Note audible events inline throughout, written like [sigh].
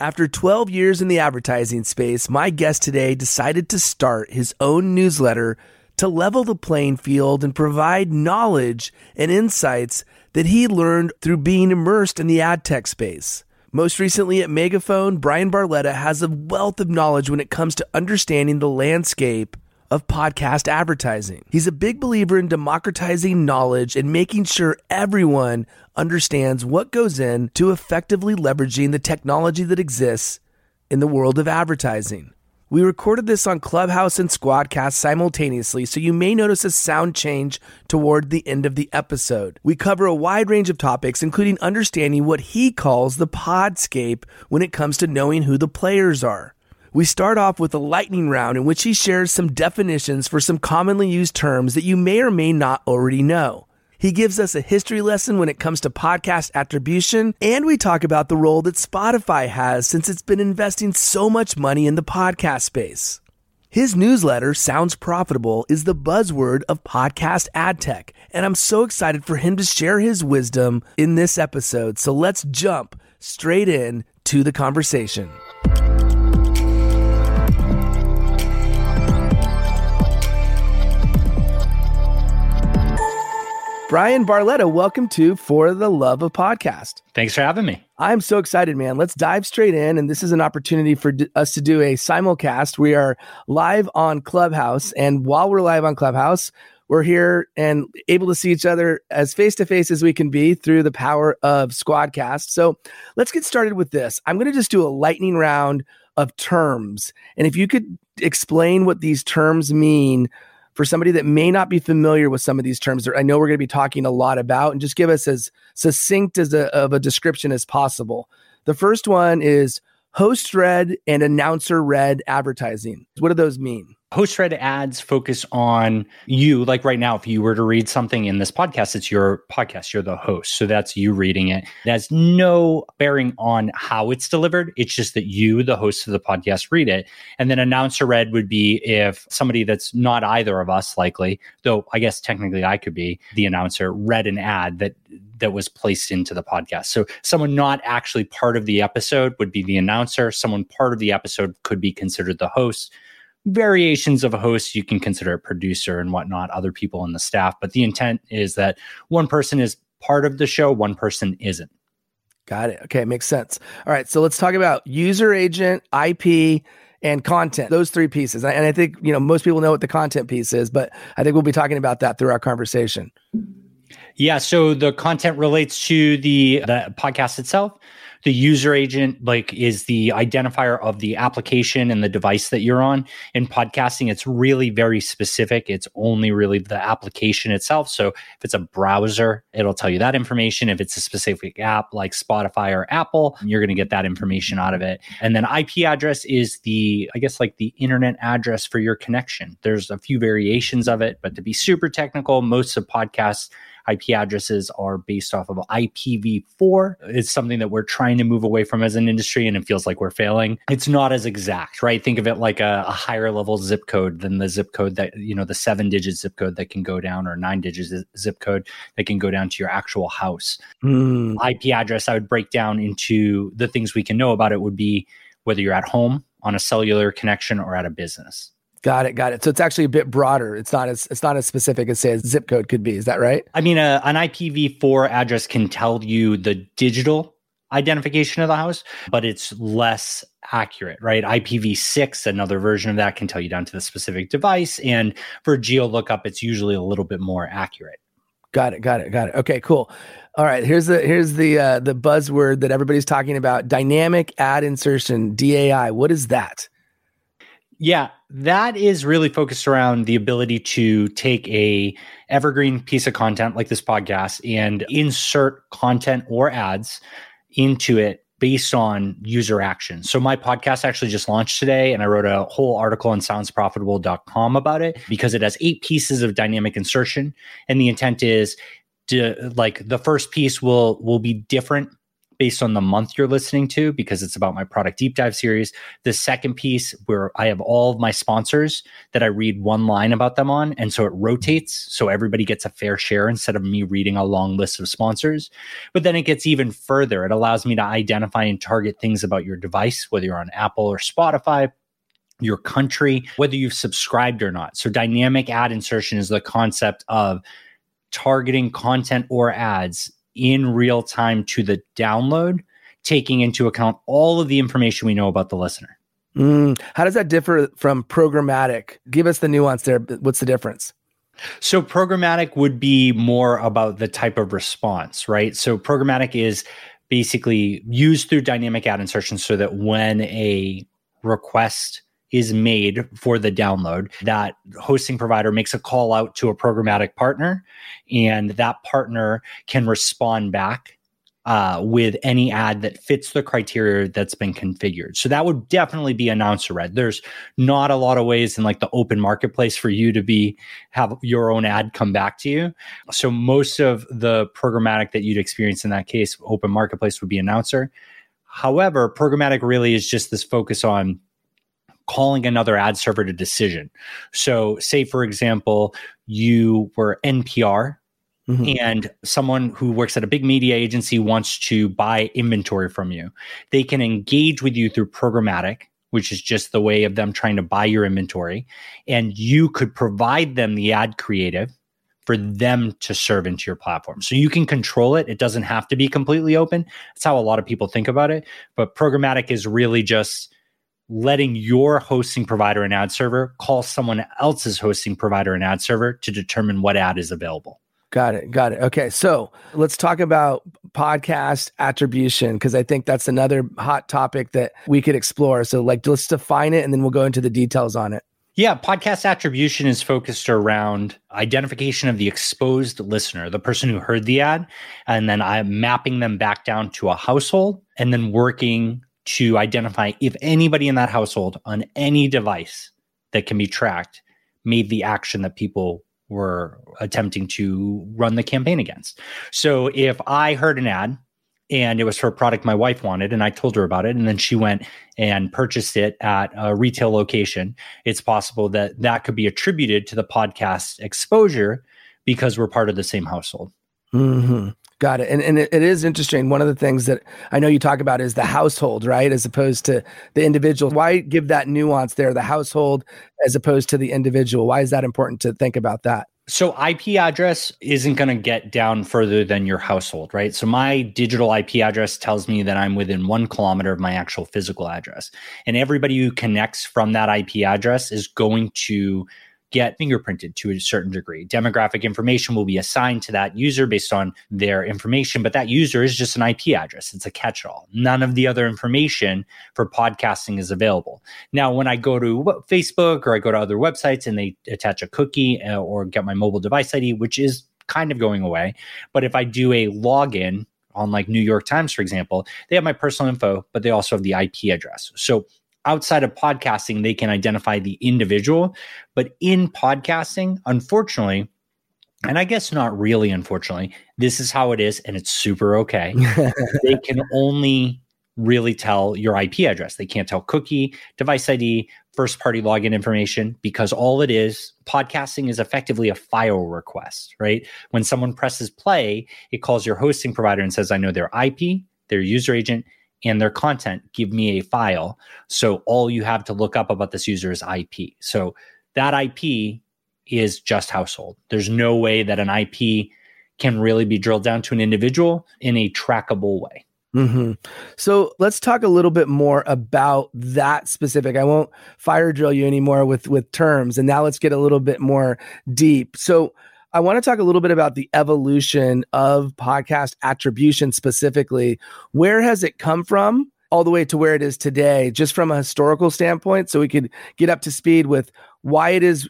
After 12 years in the advertising space, my guest today decided to start his own newsletter to level the playing field and provide knowledge and insights that he learned through being immersed in the ad tech space. Most recently at Megaphone, Bryan Barletta has a wealth of knowledge when it comes to understanding the landscape of podcast advertising. He's a big believer in democratizing knowledge and making sure everyone understands what goes into effectively leveraging the technology that exists in the world of advertising. We recorded this on Clubhouse and Squadcast simultaneously, so you may notice a sound change toward the end of the episode. We cover a wide range of topics, including understanding what he calls the podscape when it comes to knowing who the players are. We start off with a lightning round in which he shares some definitions for some commonly used terms that you may or may not already know. He gives us a history lesson when it comes to podcast attribution, and we talk about the role that Spotify has since it's been investing so much money in the podcast space. His newsletter, Sounds Profitable, is the buzzword of podcast ad tech, and I'm so excited for him to share his wisdom in this episode. So let's jump straight in to the conversation. Bryan Barletta, welcome to For the Love of Podcast. Thanks for having me. I'm so excited, man. Let's dive straight in. And this is an opportunity for d- us to do a simulcast. We are live on Clubhouse. And while we're live on Clubhouse, we're here and able to see each other as face to face as we can be through the power of Squadcast. So let's get started with this. I'm going to just do a lightning round of terms. And if you could explain what these terms mean for somebody that may not be familiar with some of these terms that I know we're going to be talking a lot about and just give us as succinct as a, of a description as possible. The first one is host read and announcer read advertising. What do those mean? Host read ads focus on you. Like right now, if you were to read something in this podcast, it's your podcast. You're the host. So that's you reading it. It has no bearing on how it's delivered. It's just that you, the host of the podcast, read it. And then announcer read would be if somebody that's not either of us, likely, though I guess technically I could be the announcer, read an ad that that was placed into the podcast. So someone not actually part of the episode would be the announcer. Someone part of the episode could be considered the host variations of a host you can consider a producer and whatnot other people in the staff but the intent is that one person is part of the show one person isn't. Got it. Okay makes sense. All right so let's talk about user agent ip and content those three pieces. And i think you know most people know what the content piece is but i think we'll be talking about that through our conversation. Yeah so the content relates to the the podcast itself the user agent like is the identifier of the application and the device that you're on. In podcasting it's really very specific. It's only really the application itself. So if it's a browser it'll tell you that information. If it's a specific app like spotify or apple you're going to get that information out of it. And then ip address is the i guess like the internet address for your connection. There's a few variations of it but to be super technical most of podcasts IP addresses are based off of IPv4. It's something that we're trying to move away from as an industry, and it feels like we're failing. It's not as exact, right? Think of it like a, a higher level zip code than the zip code that, you know, the seven digit zip code that can go down or nine digit zip code that can go down to your actual house. Mm. IP address, I would break down into the things we can know about it would be whether you're at home on a cellular connection or at a business. Got it, got it. So it's actually a bit broader. It's not as it's not as specific as say a zip code could be. Is that right? I mean, uh, an IPv4 address can tell you the digital identification of the house, but it's less accurate, right? IPv6, another version of that, can tell you down to the specific device, and for geo lookup, it's usually a little bit more accurate. Got it, got it, got it. Okay, cool. All right, here's the here's the uh, the buzzword that everybody's talking about: dynamic ad insertion (DAI). What is that? Yeah, that is really focused around the ability to take a evergreen piece of content like this podcast and insert content or ads into it based on user action. So my podcast actually just launched today and I wrote a whole article on soundsprofitable.com about it because it has eight pieces of dynamic insertion and the intent is to like the first piece will will be different based on the month you're listening to because it's about my product deep dive series. The second piece where I have all of my sponsors that I read one line about them on. And so it rotates. So everybody gets a fair share instead of me reading a long list of sponsors. But then it gets even further. It allows me to identify and target things about your device, whether you're on Apple or Spotify, your country, whether you've subscribed or not. So dynamic ad insertion is the concept of targeting content or ads in real time to the download, taking into account all of the information we know about the listener. Mm, how does that differ from programmatic? Give us the nuance there. What's the difference? So, programmatic would be more about the type of response, right? So, programmatic is basically used through dynamic ad insertion so that when a request is made for the download. That hosting provider makes a call out to a programmatic partner, and that partner can respond back uh, with any ad that fits the criteria that's been configured. So that would definitely be announcer read. There's not a lot of ways in like the open marketplace for you to be have your own ad come back to you. So most of the programmatic that you'd experience in that case, open marketplace would be announcer. However, programmatic really is just this focus on calling another ad server to decision. So, say for example, you were NPR Mm-hmm. and someone who works at a big media agency wants to buy inventory from you, they can engage with you through programmatic, which is just the way of them trying to buy your inventory. And you could provide them the ad creative for them to serve into your platform. So you can control it. It doesn't have to be completely open. That's how a lot of people think about it. But programmatic is really just letting your hosting provider and ad server call someone else's hosting provider and ad server to determine what ad is available. Got it. Got it. Okay. So let's talk about podcast attribution because I think that's another hot topic that we could explore. So, like, let's define it and then we'll go into the details on it. Yeah, podcast attribution is focused around identification of the exposed listener, the person who heard the ad, and then I'm mapping them back down to a household and then working to identify if anybody in that household on any device that can be tracked made the action that people were attempting to run the campaign against. So if I heard an ad and it was for a product my wife wanted and I told her about it and then she went and purchased it at a retail location, it's possible that that could be attributed to the podcast exposure because we're part of the same household. Mm-hmm. Got it. And, and it, it is interesting. One of the things that I know you talk about is the household, right? As opposed to the individual. Why give that nuance there, the household as opposed to the individual? Why is that important to think about that? So IP address isn't going to get down further than your household, right? So my digital IP address tells me that I'm within one kilometer of my actual physical address. And everybody who connects from that IP address is going to get fingerprinted to a certain degree. Demographic information will be assigned to that user based on their information, but that user is just an IP address. It's a catch all. None of the other information for podcasting is available. Now, when I go to Facebook or I go to other websites and they attach a cookie uh, or get my mobile device ID, which is kind of going away, but if I do a login, on like New York Times, for example, they have my personal info, but they also have the IP address. So outside of podcasting, they can identify the individual. But in podcasting, unfortunately, and I guess not really, unfortunately, this is how it is, and it's super okay. [laughs] they can only really tell your IP address. They can't tell cookie, device ID, first party login information because all it is, podcasting is effectively a file request, right? When someone presses play, it calls your hosting provider and says, I know their IP, their user agent, and their content give me a file. So all you have to look up about this user is IP. So that IP is just household. There's no way that an IP can really be drilled down to an individual in a trackable way. Mm-hmm. So let's talk a little bit more about that specific. I won't fire drill you anymore with with terms, and now let's get a little bit more deep. So I want to talk a little bit about the evolution of podcast attribution specifically. Where has it come from? All the way to where it is today, just from a historical standpoint, so we could get up to speed with why it is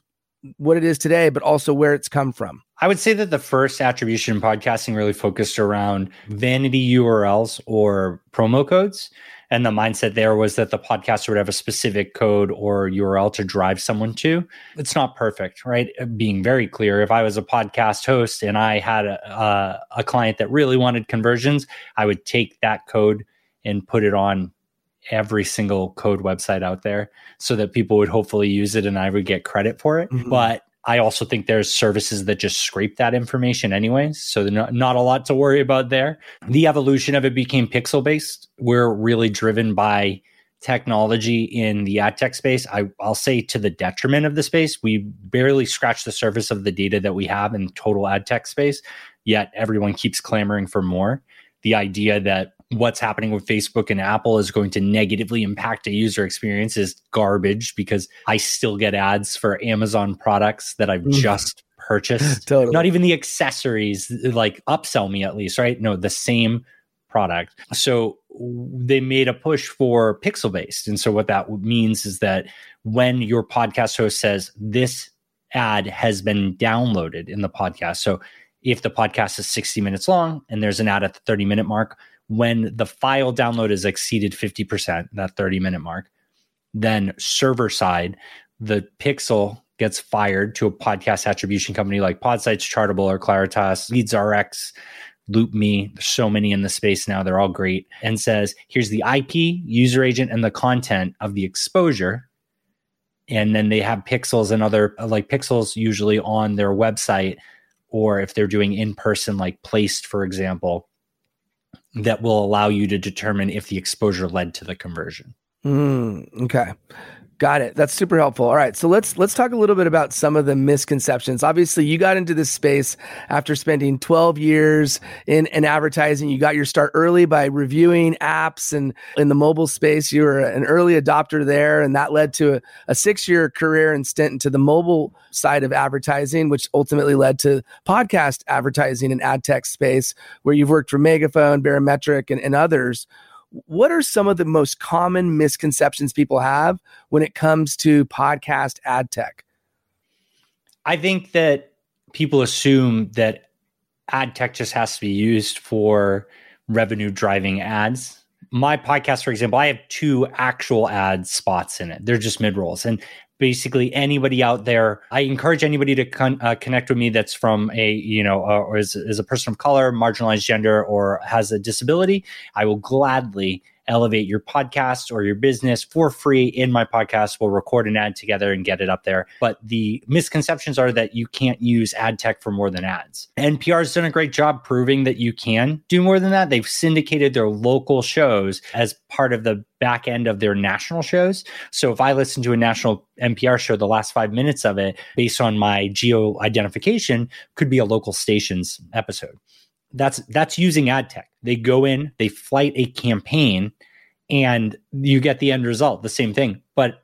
what it is today, but also where it's come from. I would say that the first attribution podcasting really focused around vanity URLs or promo codes. And the mindset there was that the podcaster would have a specific code or URL to drive someone to. It's not perfect, right? Being very clear, if I was a podcast host and I had a, a, a client that really wanted conversions, I would take that code and put it on every single code website out there so that people would hopefully use it and I would get credit for it. Mm-hmm. But I also think there's services that just scrape that information anyways. So not, not a lot to worry about there. The evolution of it became pixel based. We're really driven by technology in the ad tech space. I, I'll say to the detriment of the space, we barely scratch the surface of the data that we have in total ad tech space, yet everyone keeps clamoring for more. The idea that what's happening with Facebook and Apple is going to negatively impact a user experience is garbage because I still get ads for Amazon products that I've mm. just purchased. [laughs] totally. Not even the accessories like upsell me at least, right? No, the same product. So they made a push for pixel based. And so what that means is that when your podcast host says this ad has been downloaded in the podcast. So if the podcast is 60 minutes long and there's an ad at the 30 minute mark, when the file download is exceeded 50%, that 30 minute mark, then server side, the pixel gets fired to a podcast attribution company like Podsights, Chartable, or Claritas, LeadsRx, LoopMe. There's so many in the space now. They're all great. And says, here's the IP, user agent, and the content of the exposure. And then they have pixels and other like pixels usually on their website, or if they're doing in person, like placed, for example, that will allow you to determine if the exposure led to the conversion. Mm, okay. Got it. That's super helpful. All right, so let's let's talk a little bit about some of the misconceptions. Obviously, you got into this space after spending 12 years in, in advertising. You got your start early by reviewing apps and in the mobile space, you were an early adopter there, and that led to a, a six-year career and stint into the mobile side of advertising, which ultimately led to podcast advertising and ad tech space, where you've worked for Megaphone, Barometric, and, and others what are some of the most common misconceptions people have when it comes to podcast ad tech? I think that people assume that ad tech just has to be used for revenue driving ads. My podcast, for example, I have two actual ad spots in it. They're just mid rolls. And basically anybody out there. I encourage anybody to con- uh, connect with me that's from a you know uh, or is, is a person of color marginalized gender or has a disability. I will gladly elevate your podcast or your business for free in my podcast. We'll record an ad together and get it up there. But the misconceptions are that you can't use ad tech for more than ads. NPR has done a great job proving that you can do more than that. They've syndicated their local shows as part of the back end of their national shows. So if I listen to a national NPR show, the last five minutes of it, based on my geo identification, could be a local station's episode that's that's using ad tech. They go in, they flight a campaign, and you get the end result, the same thing. But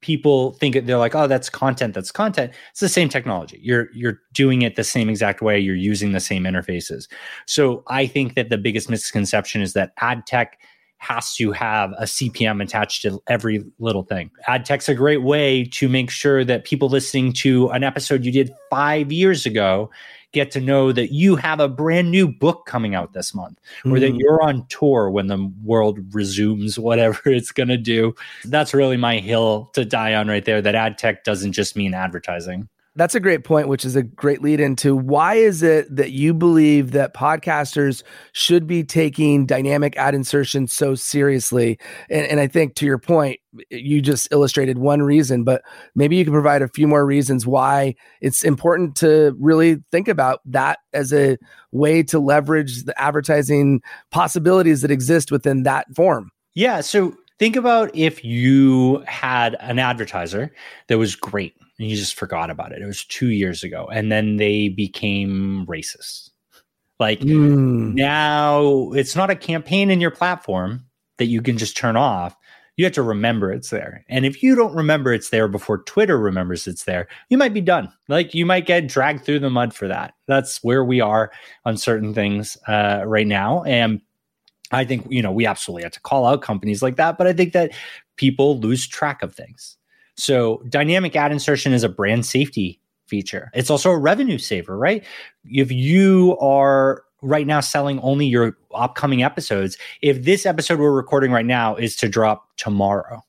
people think they're like, oh, that's content, that's content. It's the same technology. You're you're doing it the same exact way. You're using the same interfaces. So I think that the biggest misconception is that ad tech has to have a CPM attached to every little thing. Ad tech's a great way to make sure that people listening to an episode you did five years ago get to know that you have a brand new book coming out this month or mm. that you're on tour when the world resumes whatever [laughs] it's going to do. That's really my hill to die on right there that ad tech doesn't just mean advertising. That's a great point, which is a great lead into why is it that you believe that podcasters should be taking dynamic ad insertion so seriously? And, and I think to your point, you just illustrated one reason, but maybe you can provide a few more reasons why it's important to really think about that as a way to leverage the advertising possibilities that exist within that form. Yeah. So think about if you had an advertiser that was great and you just forgot about it. It was two years ago, and then they became racist. Like mm. now, it's not a campaign in your platform that you can just turn off. You have to remember it's there. And if you don't remember it's there before Twitter remembers it's there, you might be done. Like you might get dragged through the mud for that. That's where we are on certain things uh, right now. And I think, you know, we absolutely have to call out companies like that. But I think that people lose track of things. So dynamic ad insertion is a brand safety feature. It's also a revenue saver, right? If you are right now selling only your upcoming episodes. If this episode we're recording right now is to drop tomorrow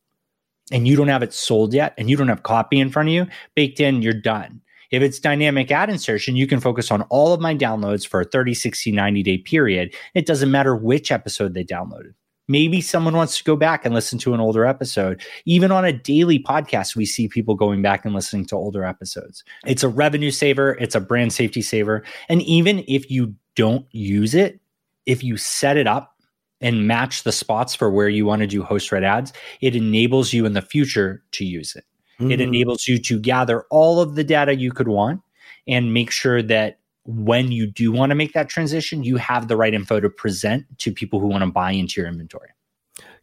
and you don't have it sold yet and you don't have copy in front of you baked in, you're done. If it's dynamic ad insertion, you can focus on all of my downloads for a 30, 60, 90 day period. It doesn't matter which episode they downloaded. Maybe someone wants to go back and listen to an older episode. Even on a daily podcast, we see people going back and listening to older episodes. It's a revenue saver, it's a brand safety saver. And even if you don't use it, if you set it up and match the spots for where you want to do host read ads, it enables you in the future to use it. Mm-hmm. It enables you to gather all of the data you could want and make sure that when you do want to make that transition, you have the right info to present to people who want to buy into your inventory.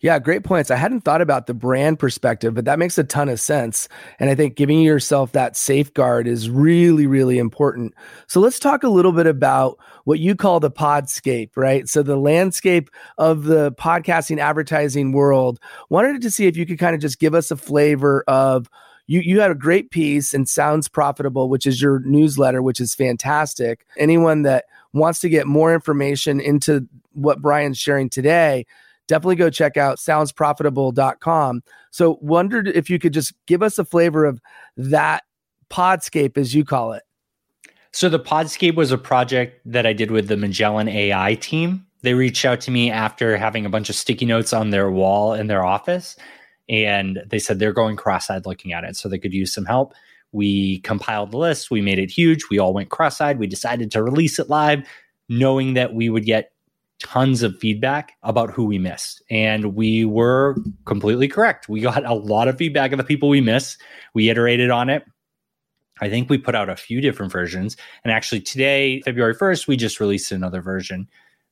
Yeah, great points. I hadn't thought about the brand perspective, but that makes a ton of sense. And I think giving yourself that safeguard is really, really important. So let's talk a little bit about what you call the podscape, right? So the landscape of the podcasting advertising world. Wanted to see if you could kind of just give us a flavor of you you had a great piece and sounds profitable, which is your newsletter, which is fantastic. Anyone that wants to get more information into what Bryan's sharing today, definitely go check out soundsprofitable.com. So wondered if you could just give us a flavor of that podscape as you call it. So the podscape was a project that I did with the Magellan AI team. They reached out to me after having a bunch of sticky notes on their wall in their office and they said they're going cross-eyed looking at it so they could use some help. We compiled the list we made it huge we all went cross-eyed we decided to release it live knowing that we would get tons of feedback about who we missed. And we were completely correct. We got a lot of feedback of the people we missed we iterated on it. I think we put out a few different versions. And actually, today, February 1st, we just released another version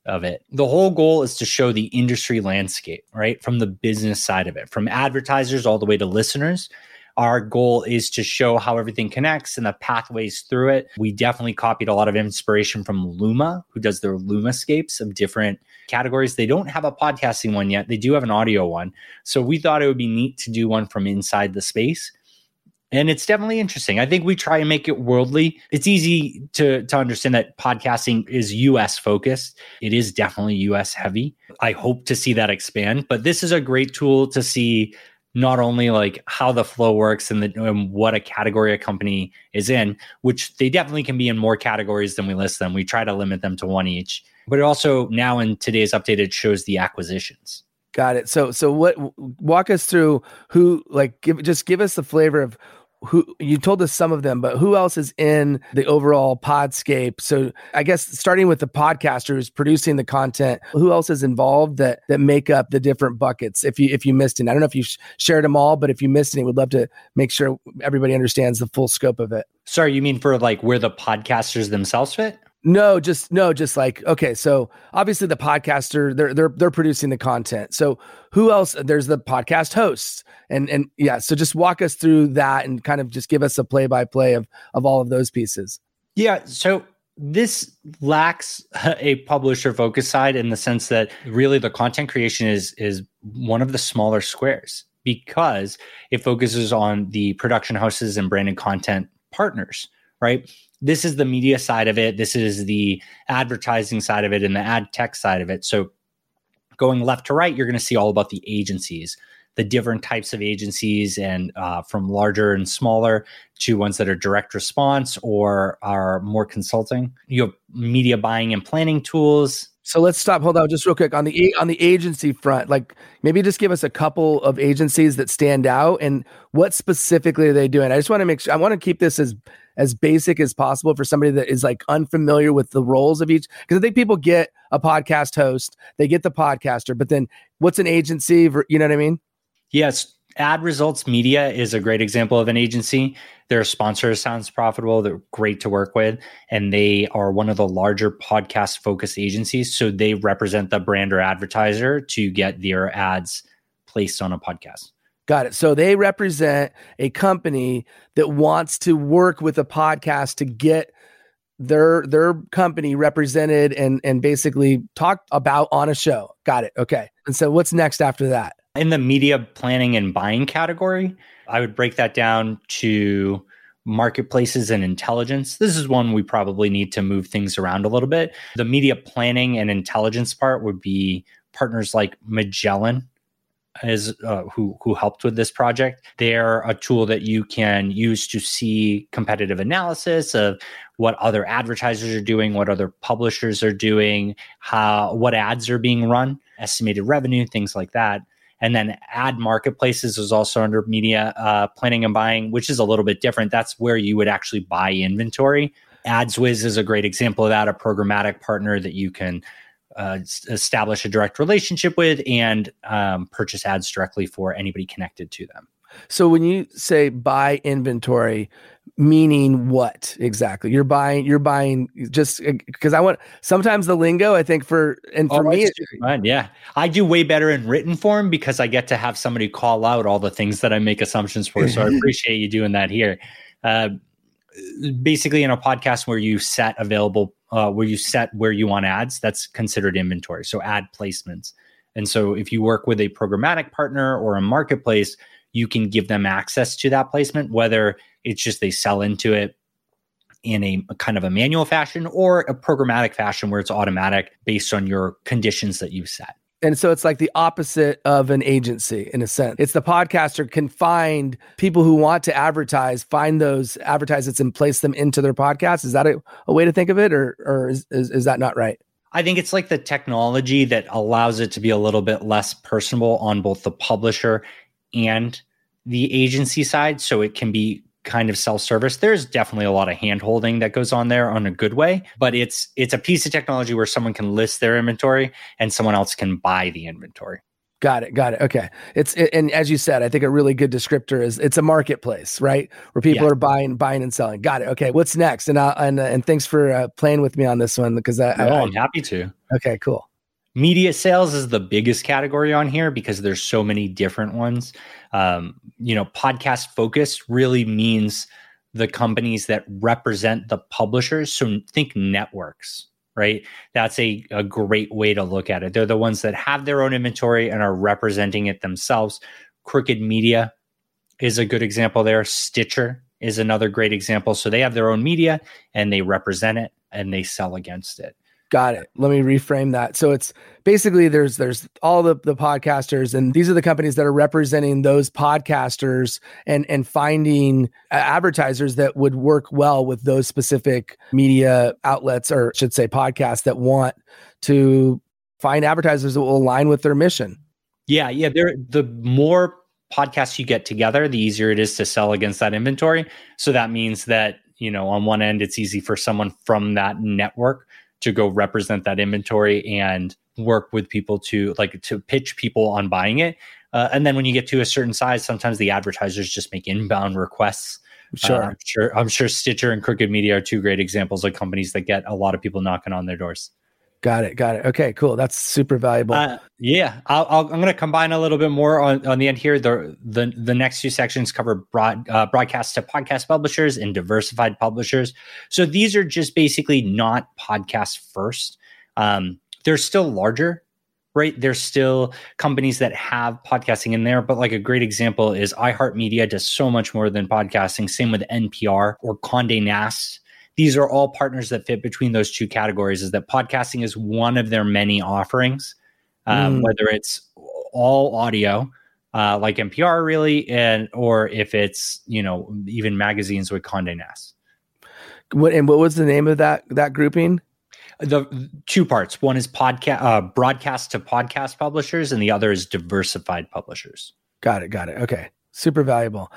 of it. The whole goal is to show the industry landscape, right? From the business side of it, from advertisers all the way to listeners. Our goal is to show how everything connects and the pathways through it. We definitely copied a lot of inspiration from Luma, who does their Lumascapes of different categories. They don't have a podcasting one yet, they do have an audio one. So we thought it would be neat to do one from inside the space and it's definitely interesting. I think we try and make it worldly. It's easy to to understand that podcasting is US focused. It is definitely US heavy. I hope to see that expand, but this is a great tool to see not only like how the flow works and, the, and what a category a company is in, which they definitely can be in more categories than we list them. We try to limit them to one each, but it also now in today's update it shows the acquisitions. Got it. So so what walk us through who like give just give us the flavor of who you told us some of them, but who else is in the overall podscape? So I guess starting with the podcaster who's producing the content, who else is involved that that make up the different buckets? If you if you missed it, I don't know if you shared them all, but if you missed any, we'd love to make sure everybody understands the full scope of it. Sorry, you mean for like where the podcasters themselves fit? No, just no, just like okay. So obviously the podcaster, they're they're they're producing the content. So who else? There's the podcast hosts, and and yeah. So just walk us through that and kind of just give us a play by play of of all of those pieces. Yeah. So this lacks a publisher focus side in the sense that really the content creation is is one of the smaller squares because it focuses on the production houses and branded content partners right this is the media side of it. This is the advertising side of it and the ad tech side of it. So going left to right, you're going to see all about the agencies, the different types of agencies, and uh, from larger and smaller to ones that are direct response or are more consulting. You have media buying and planning tools. So let's stop. Hold on, just real quick on the on the agency front. Like maybe just give us a couple of agencies that stand out and what specifically are they doing. I just want to make sure. I want to keep this as as basic as possible for somebody that is like unfamiliar with the roles of each. Because I think people get a podcast host, they get the podcaster, but then what's an agency? You know what I mean? Yes. Ad Results Media is a great example of an agency. Their sponsor sounds profitable. They're great to work with. And they are one of the larger podcast focused agencies. So they represent the brand or advertiser to get their ads placed on a podcast. Got it. So they represent a company that wants to work with a podcast to get their their company represented and and basically talked about on a show. Got it. Okay. And so what's next after that? In the media planning and buying category, I would break that down to marketplaces and intelligence. This is one we probably need to move things around a little bit. The media planning and intelligence part would be partners like Magellan is uh, who who helped with this project. They're a tool that you can use to see competitive analysis of what other advertisers are doing, what other publishers are doing, how what ads are being run, estimated revenue, things like that. And then ad marketplaces is also under media uh, planning and buying, which is a little bit different. That's where you would actually buy inventory. AdsWizz is a great example of that, a programmatic partner that you can uh, establish a direct relationship with and um, purchase ads directly for anybody connected to them. So when you say buy inventory, meaning what exactly? You're buying you're buying just because uh, I want sometimes the lingo I think for and for oh, me fun. yeah. I do way better in written form because I get to have somebody call out all the things that I make assumptions for. So I [laughs] appreciate you doing that here. Uh, basically in a podcast where you set available uh, where you set where you want ads, that's considered inventory. So ad placements. And so if you work with a programmatic partner or a marketplace, you can give them access to that placement, whether it's just they sell into it in a, a, kind of a manual fashion or a programmatic fashion where it's automatic based on your conditions that you set. And so it's like the opposite of an agency in a sense. It's the podcaster can find people who want to advertise, find those advertisements and place them into their podcast. Is that a, a way to think of it or, or is, is, is that not right? I think it's like the technology that allows it to be a little bit less personable on both the publisher and the agency side. So it can be kind of self-service there's definitely a lot of hand holding that goes on there on a good way but it's it's a piece of technology where someone can list their inventory and someone else can buy the inventory. Got it got it okay. It's it, and as you said i think a really good descriptor is it's a marketplace right? Where people yeah. are buying buying and selling. Got it okay what's next? And uh, and uh, and thanks for uh, playing with me on this one because I, no, I, i'm happy to. Okay cool media sales is the biggest category on here because there's so many different ones. Um, you know podcast focus really means the companies that represent the publishers. So think networks right? That's a, a great way to look at it. They're the ones that have their own inventory and are representing it themselves. Crooked media is a good example there. Stitcher is another great example. So they have their own media and they represent it and they sell against it Got it. Let me reframe that. So it's basically there's there's all the the podcasters and these are the companies that are representing those podcasters and and finding advertisers that would work well with those specific media outlets or should say podcasts that want to find advertisers that will align with their mission. Yeah, yeah, there the more podcasts you get together, the easier it is to sell against that inventory. So that means that, you know, on one end it's easy for someone from that network to go represent that inventory and work with people to like to pitch people on buying it. Uh, and then when you get to a certain size, sometimes the advertisers just make inbound requests. Sure, uh, I'm sure. I'm sure Stitcher and Crooked Media are two great examples of companies that get a lot of people knocking on their doors. Got it. Got it. Okay, cool. That's super valuable. Uh, yeah, i am going to combine a little bit more on, on the end here. The the the next two sections cover broad uh, broadcast to podcast publishers and diversified publishers. So these are just basically not podcast first. Um, they're still larger, right? There's still companies that have podcasting in there, but like a great example is iHeartMedia does so much more than podcasting. Same with NPR or Condé Nast these are all partners that fit between those two categories is that podcasting is one of their many offerings um, mm. whether it's all audio uh, like npr really and or if it's you know even magazines with conde nast. What and what was the name of that that grouping? The two parts. One is podcast uh, broadcast to podcast publishers and the other is diversified publishers. Got it got it. Okay. Super valuable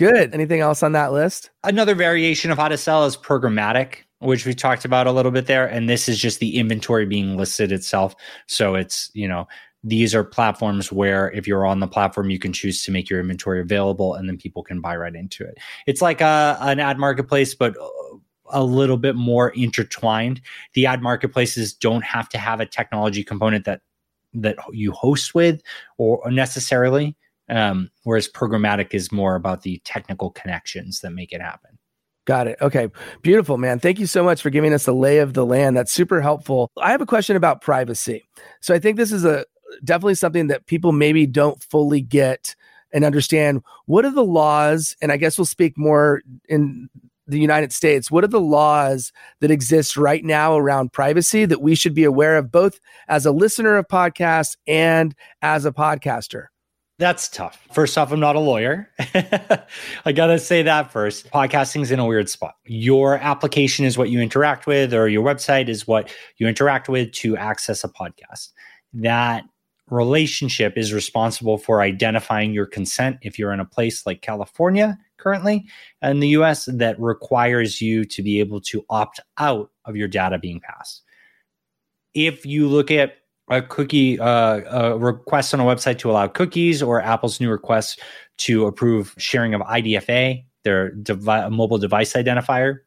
Good. Anything else on that list? Another variation of how to sell is programmatic, which we talked about a little bit there. And this is just the inventory being listed itself. So it's, you know, these are platforms where if you're on the platform, you can choose to make your inventory available and then people can buy right into it. It's like a, an ad marketplace, but uh, a little bit more intertwined. The ad marketplaces don't have to have a technology component that that you host with or necessarily um, whereas programmatic is more about the technical connections that make it happen. Got it. Okay. Beautiful, man. Thank you so much for giving us the lay of the land. That's super helpful. I have a question about privacy. So I think this is a definitely something that people maybe don't fully get and understand what are the laws. And I guess we'll speak more in the United States. What are the laws that exist right now around privacy that we should be aware of, both as a listener of podcasts and as a podcaster? That's tough. First off, I'm not a lawyer. [laughs] I got to say that first. Podcasting's in a weird spot. Your application is what you interact with, or your website is what you interact with to access a podcast. That relationship is responsible for identifying your consent if you're in a place like California currently in the US that requires you to be able to opt out of your data being passed. If you look at a cookie uh, a request on a website to allow cookies or Apple's new request to approve sharing of IDFA, their devi- mobile device identifier,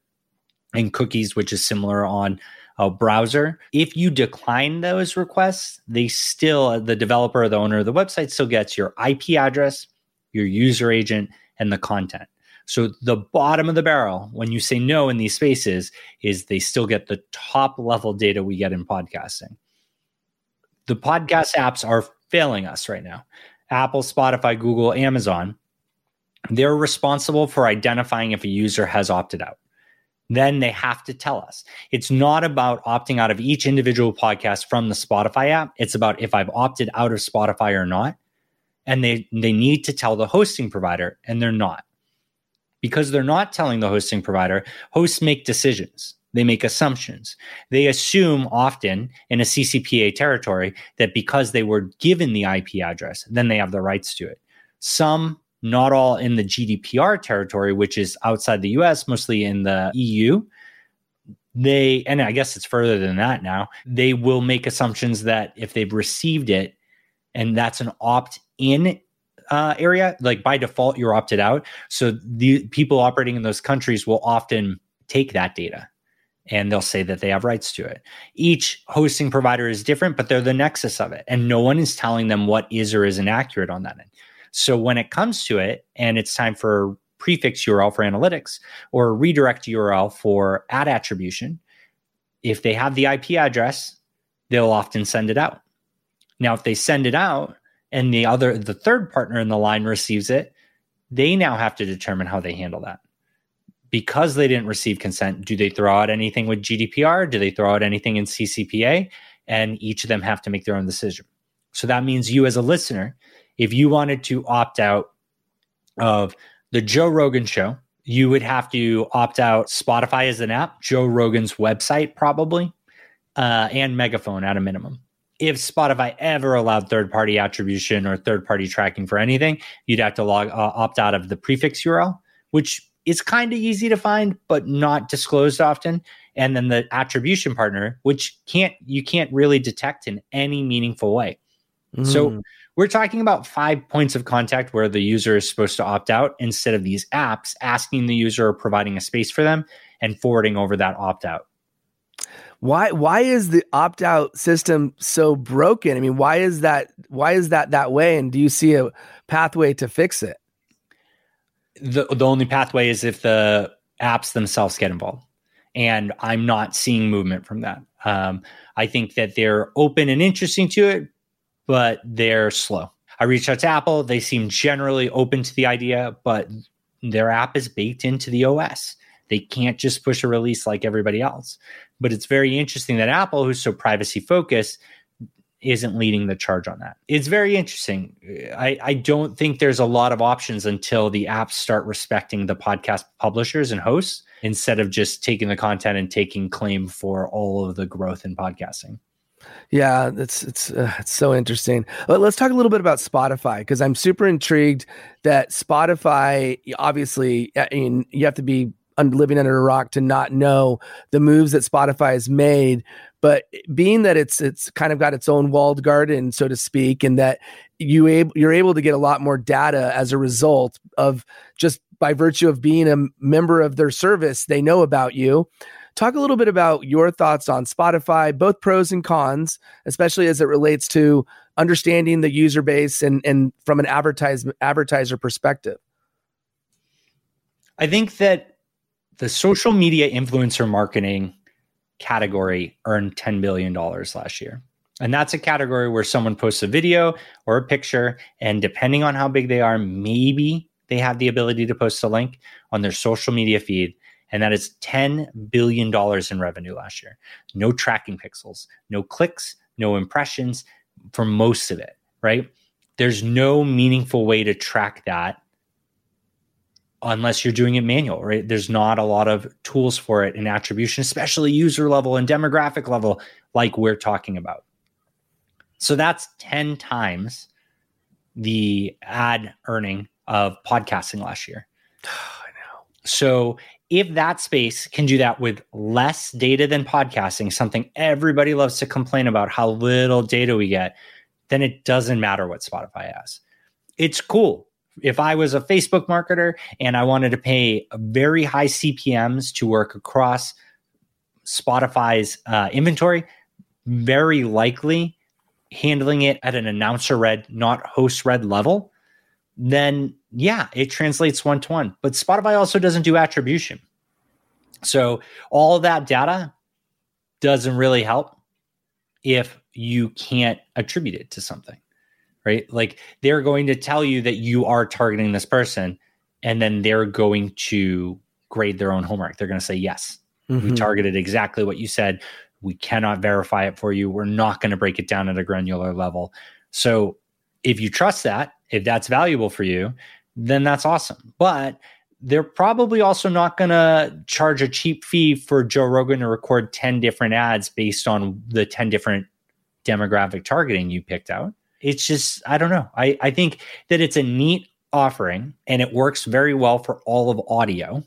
and cookies, which is similar on a browser. If you decline those requests, they still, the developer or the owner of the website still gets your IP address, your user agent, and the content. So the bottom of the barrel, when you say no in these spaces, is they still get the top level data we get in podcasting the podcast apps are failing us right now. Apple, Spotify, Google, Amazon, they're responsible for identifying if a user has opted out. Then they have to tell us. It's not about opting out of each individual podcast from the Spotify app. It's about if I've opted out of Spotify or not. And they, they need to tell the hosting provider, and they're not. Because they're not telling the hosting provider, hosts make decisions. They make assumptions. They assume often in a CCPA territory that because they were given the IP address, then they have the rights to it. Some, not all in the GDPR territory, which is outside the US, mostly in the EU. They, and I guess it's further than that now, they will make assumptions that if they've received it and that's an opt in uh, area, like by default, you're opted out. So the people operating in those countries will often take that data and they'll say that they have rights to it. Each hosting provider is different, but they're the nexus of it. And no one is telling them what is or isn't accurate on that end. So when it comes to it and it's time for prefix URL for analytics or redirect URL for ad attribution, if they have the IP address, they'll often send it out. Now, if they send it out and the other, the third partner in the line receives it, they now have to determine how they handle that because they didn't receive consent, do they throw out anything with GDPR? Do they throw out anything in CCPA? And each of them have to make their own decision. So that means you, as a listener, if you wanted to opt out of the Joe Rogan show, you would have to opt out Spotify as an app, Joe Rogan's website, probably, uh, and Megaphone at a minimum. If Spotify ever allowed third party attribution or third party tracking for anything, you'd have to log uh, opt out of the prefix URL, which is kind of easy to find, but not disclosed often. And then the attribution partner, which can't you can't really detect in any meaningful way. Mm. So we're talking about five points of contact where the user is supposed to opt out instead of these apps asking the user or providing a space for them and forwarding over that opt out. Why why is the opt out system so broken? I mean, why is that why is that that way and do you see a pathway to fix it? The the only pathway is if the apps themselves get involved, and I'm not seeing movement from that. Um, I think that they're open and interesting to it, but they're slow. I reached out to Apple; they seem generally open to the idea, but their app is baked into the OS. They can't just push a release like everybody else. But it's very interesting that Apple, who's so privacy focused, isn't leading the charge on that. It's very interesting. I, I don't think there's a lot of options until the apps start respecting the podcast publishers and hosts instead of just taking the content and taking claim for all of the growth in podcasting. Yeah, it's it's uh, it's so interesting. Let's talk a little bit about Spotify because I'm super intrigued that Spotify. Obviously, I mean, you have to be living under a rock to not know the moves that Spotify has made. But being that it's it's kind of got its own walled garden, so to speak, and that you able you're able to get a lot more data as a result of just by virtue of being a member of their service, they know about you. Talk a little bit about your thoughts on Spotify, both pros and cons, especially as it relates to understanding the user base and and from an advertise advertiser perspective. I think that the social media influencer marketing category earned $10 billion last year. And that's a category where someone posts a video or a picture, and depending on how big they are, maybe they have the ability to post a link on their social media feed. And that is $10 billion in revenue last year. No tracking pixels, no clicks, no impressions for most of it, right? There's no meaningful way to track that unless you're doing it manual, right? There's not a lot of tools for it in attribution, especially user level and demographic level, like we're talking about. So that's 10 times the ad earning of podcasting last year. [sighs] I know. So if that space can do that with less data than podcasting, something everybody loves to complain about how little data we get, then it doesn't matter what Spotify has. It's cool. If I was a Facebook marketer and I wanted to pay very high CPMs to work across Spotify's uh, inventory, very likely handling it at an announcer read, not host read level, then yeah, it translates one to one. But Spotify also doesn't do attribution. So all that data doesn't really help if you can't attribute it to something, right? Like they're going to tell you that you are targeting this person, and then they're going to grade their own homework. They're going to say, yes, mm-hmm. we targeted exactly what you said. We cannot verify it for you. We're not going to break it down at a granular level. So if you trust that, if that's valuable for you, then that's awesome. But they're probably also not going to charge a cheap fee for Joe Rogan to record 10 different ads based on the 10 different demographic targeting you picked out. It's just, I don't know. I, I think that it's a neat offering and it works very well for all of audio.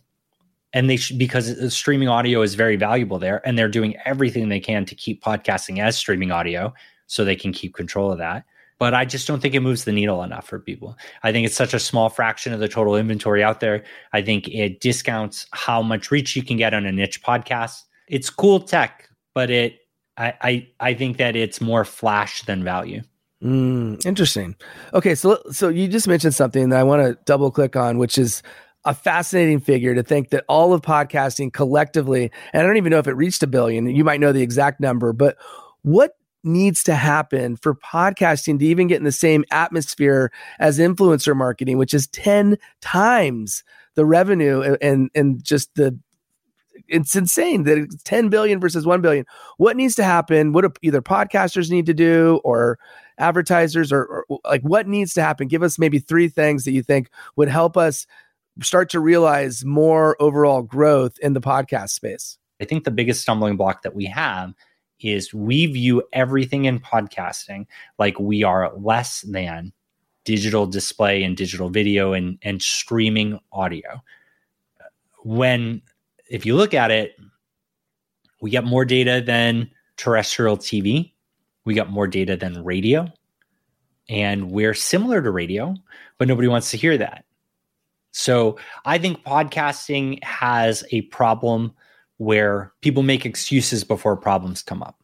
And they should, because streaming audio is very valuable there, and they're doing everything they can to keep podcasting as streaming audio so they can keep control of that but I just don't think it moves the needle enough for people. I think it's such a small fraction of the total inventory out there. I think it discounts how much reach you can get on a niche podcast. It's cool tech, but it I I, I think that it's more flash than value. Mm, interesting. Okay, so so you just mentioned something that I want to double click on, which is a fascinating figure to think that all of podcasting collectively, and I don't even know if it reached a billion. You might know the exact number, but what needs to happen for podcasting to even get in the same atmosphere as influencer marketing, which is 10 times the revenue and and just the it's insane that it's 10 billion versus 1 billion. What needs to happen? What do either podcasters need to do or advertisers or, or like what needs to happen? Give us maybe three things that you think would help us start to realize more overall growth in the podcast space. I think the biggest stumbling block that we have is we view everything in podcasting like we are less than digital display and digital video and, and streaming audio. When, if you look at it, we get more data than terrestrial TV, we got more data than radio, and we're similar to radio, but nobody wants to hear that. So I think podcasting has a problem where people make excuses before problems come up.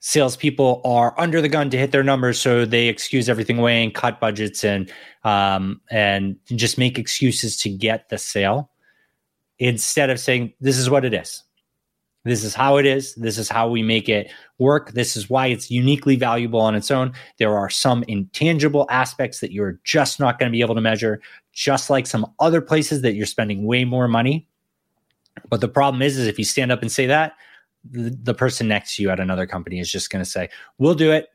Salespeople are under the gun to hit their numbers, so they excuse everything away and cut budgets and um, and just make excuses to get the sale instead of saying this is what it is. This is how it is. This is how we make it work. This is why it's uniquely valuable on its own. There are some intangible aspects that you're just not going to be able to measure, just like some other places that you're spending way more money but the problem is, is if you stand up and say that, the, the person next to you at another company is just going to say, "We'll do it.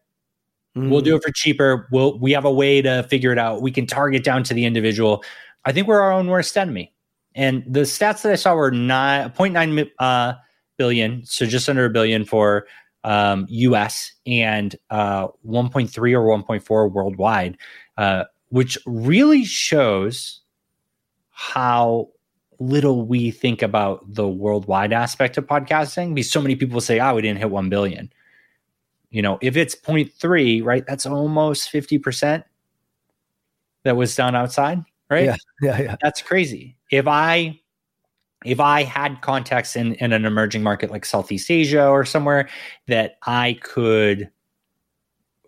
Mm. We'll do it for cheaper. We'll we have a way to figure it out. We can target down to the individual." I think we're our own worst enemy. And the stats that I saw were nine point nine uh, billion, so just under a billion for um, US and uh, 1.3 or 1.4 worldwide, uh, which really shows how little we think about the worldwide aspect of podcasting because so many people say, oh, we didn't hit 1 billion. You know, if it's 0.3, right, that's almost 50% that was done outside, right? Yeah, yeah, yeah. That's crazy. If I if I had contacts in, in an emerging market like Southeast Asia or somewhere that I could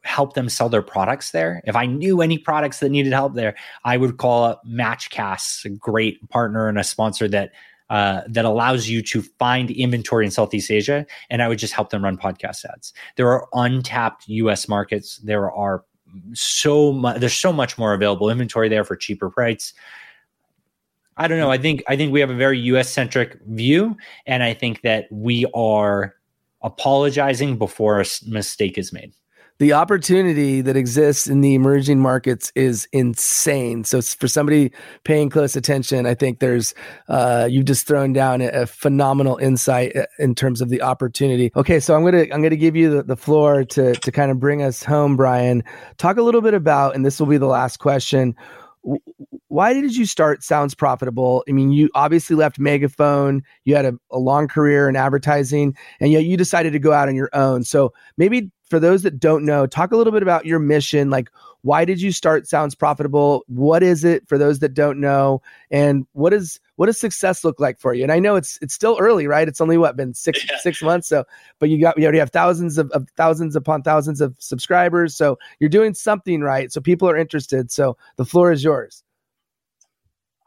help them sell their products there. If I knew any products that needed help there, I would call up Matchcast, a great partner and a sponsor that uh, that allows you to find inventory in Southeast Asia, and I would just help them run podcast ads. There are untapped U.S. markets. There are so much. There's so much more available inventory there for cheaper price. I don't know. I think I think we have a very U.S. centric view, and I think that we are apologizing before a mistake is made the opportunity that exists in the emerging markets is insane. So for somebody paying close attention, I think there's uh, you've just thrown down a, phenomenal insight uh, in terms of the opportunity. Okay, so I'm gonna I'm gonna give you the, the floor to to kind of bring us home, Bryan. Talk a little bit about, and this will be the last question why did you start Sounds Profitable? I mean, you obviously left Megaphone, you had a, a, long career in advertising, and yet you decided to go out on your own. So maybe for those that don't know, talk a little bit about your mission. Like, why did you start Sounds Profitable? What is it for those that don't know? And what is what does success look like for you? And I know it's it's still early, right? It's only what been six yeah. six months. So, but you got you already have thousands of, of thousands upon thousands of subscribers. So you're doing something right. So people are interested. So the floor is yours.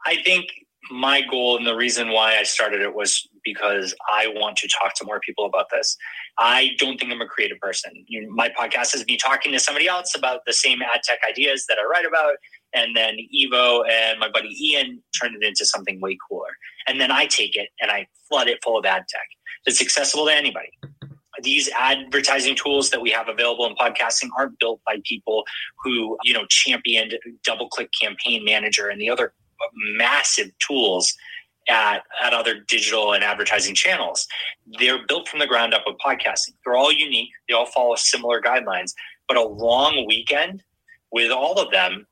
I think my goal and the reason why I started it was because I want to talk to more people about this. I don't think I'm a creative person. You my podcast is me talking to somebody else about the same ad tech ideas that I write about. And then Evo and my buddy Ian turned it into something way cooler. And then I take it and I flood it full of ad tech that's accessible to anybody. These advertising tools that we have available in podcasting aren't built by people who, you know, championed DoubleClick campaign manager and the other massive tools at, at other digital and advertising channels. They're built from the ground up with podcasting. They're all unique. They all follow similar guidelines. But a long weekend with all of them,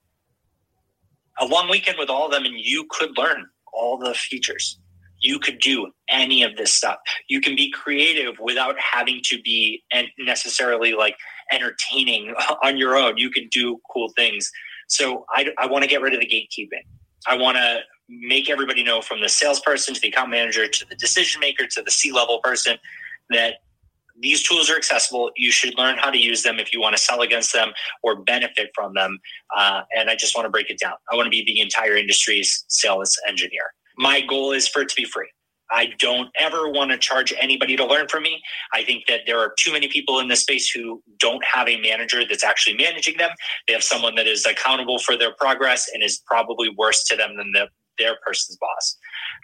a long weekend with all of them, and you could learn all the features. You could do any of this stuff. You can be creative without having to be necessarily like entertaining [laughs] on your own. You can do cool things. So I, I want to get rid of the gatekeeping. I want to make everybody know from the salesperson to the account manager to the decision maker to the C level person that these tools are accessible. You should learn how to use them if you want to sell against them or benefit from them. Uh, and I just want to break it down. I want to be the entire industry's sales engineer. My goal is for it to be free. I don't ever want to charge anybody to learn from me. I think that there are too many people in this space who don't have a manager that's actually managing them. They have someone that is accountable for their progress and is probably worse to them than the, their person's boss.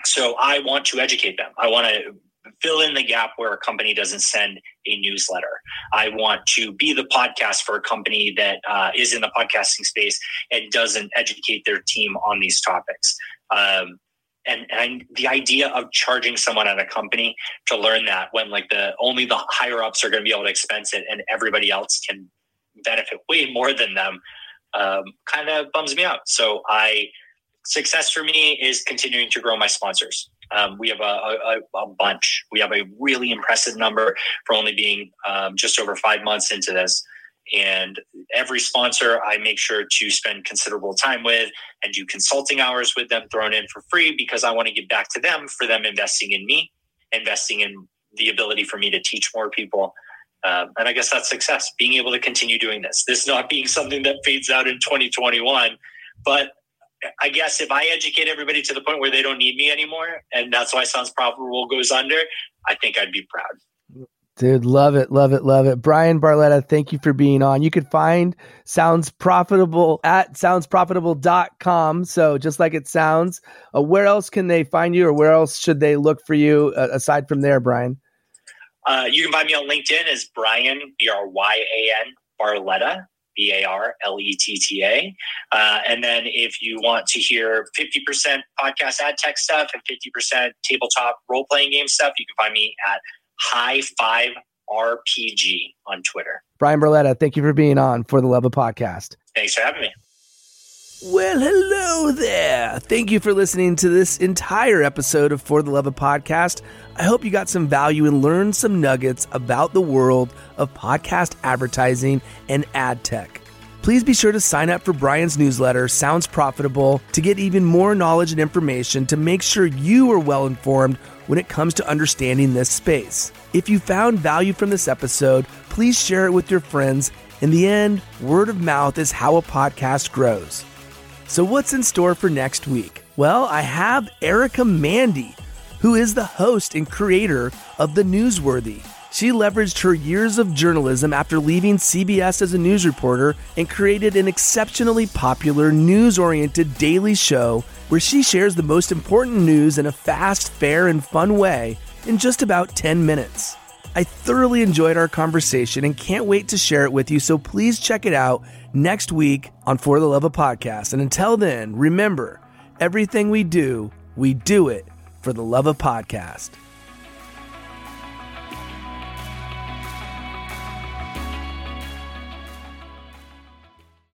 So I want to educate them. I want to fill in the gap where a company doesn't send a newsletter. I want to be the podcast for a company that uh, is in the podcasting space and doesn't educate their team on these topics. Um, and, and the idea of charging someone at a company to learn that when like the only the higher ups are going to be able to expense it and everybody else can benefit way more than them um, kind of bums me out so i success for me is continuing to grow my sponsors um, we have a, a, a, bunch we have a really impressive number for only being um, just over five months into this and every sponsor I make sure to spend considerable time with and do consulting hours with them thrown in for free because I want to give back to them for them investing in me, investing in the ability for me to teach more people. Um, and I guess that's success, being able to continue doing this. This not being something that fades out in 2021. But I guess if I educate everybody to the point where they don't need me anymore, and that's why Sounds Profitable goes under, I think I'd be proud. Dude, love it, love it, love it. Bryan Barletta, thank you for being on. You could find Sounds Profitable at soundsprofitable.com. So just like it sounds, uh, where else can they find you or where else should they look for you uh, aside from there, Bryan? Uh, you can find me on LinkedIn as Bryan, B R Y A N, Barletta, B A R L E T T A. Uh, and then if you want to hear 50% podcast ad tech stuff and 50% tabletop role playing game stuff, you can find me at High Five RPG on Twitter. Bryan Barletta, thank you for being on for the Love of Podcast. Thanks for having me. Well, hello there. Thank you for listening to this entire episode of For the Love of Podcast. I hope you got some value and learned some nuggets about the world of podcast advertising and ad tech. Please be sure to sign up for Bryan's newsletter, Sounds Profitable, to get even more knowledge and information to make sure you are well informed when it comes to understanding this space. If you found value from this episode, please share it with your friends. In the end, word of mouth is how a podcast grows. So, what's in store for next week? Well, I have Erica Mandy, who is the host and creator of The Newsworthy. She leveraged her years of journalism after leaving CBS as a news reporter and created an exceptionally popular news oriented daily show where she shares the most important news in a fast, fair, and fun way in just about 10 minutes. I thoroughly enjoyed our conversation and can't wait to share it with you, so please check it out next week on For the Love of Podcast. And until then, remember everything we do, we do it for the love of podcast.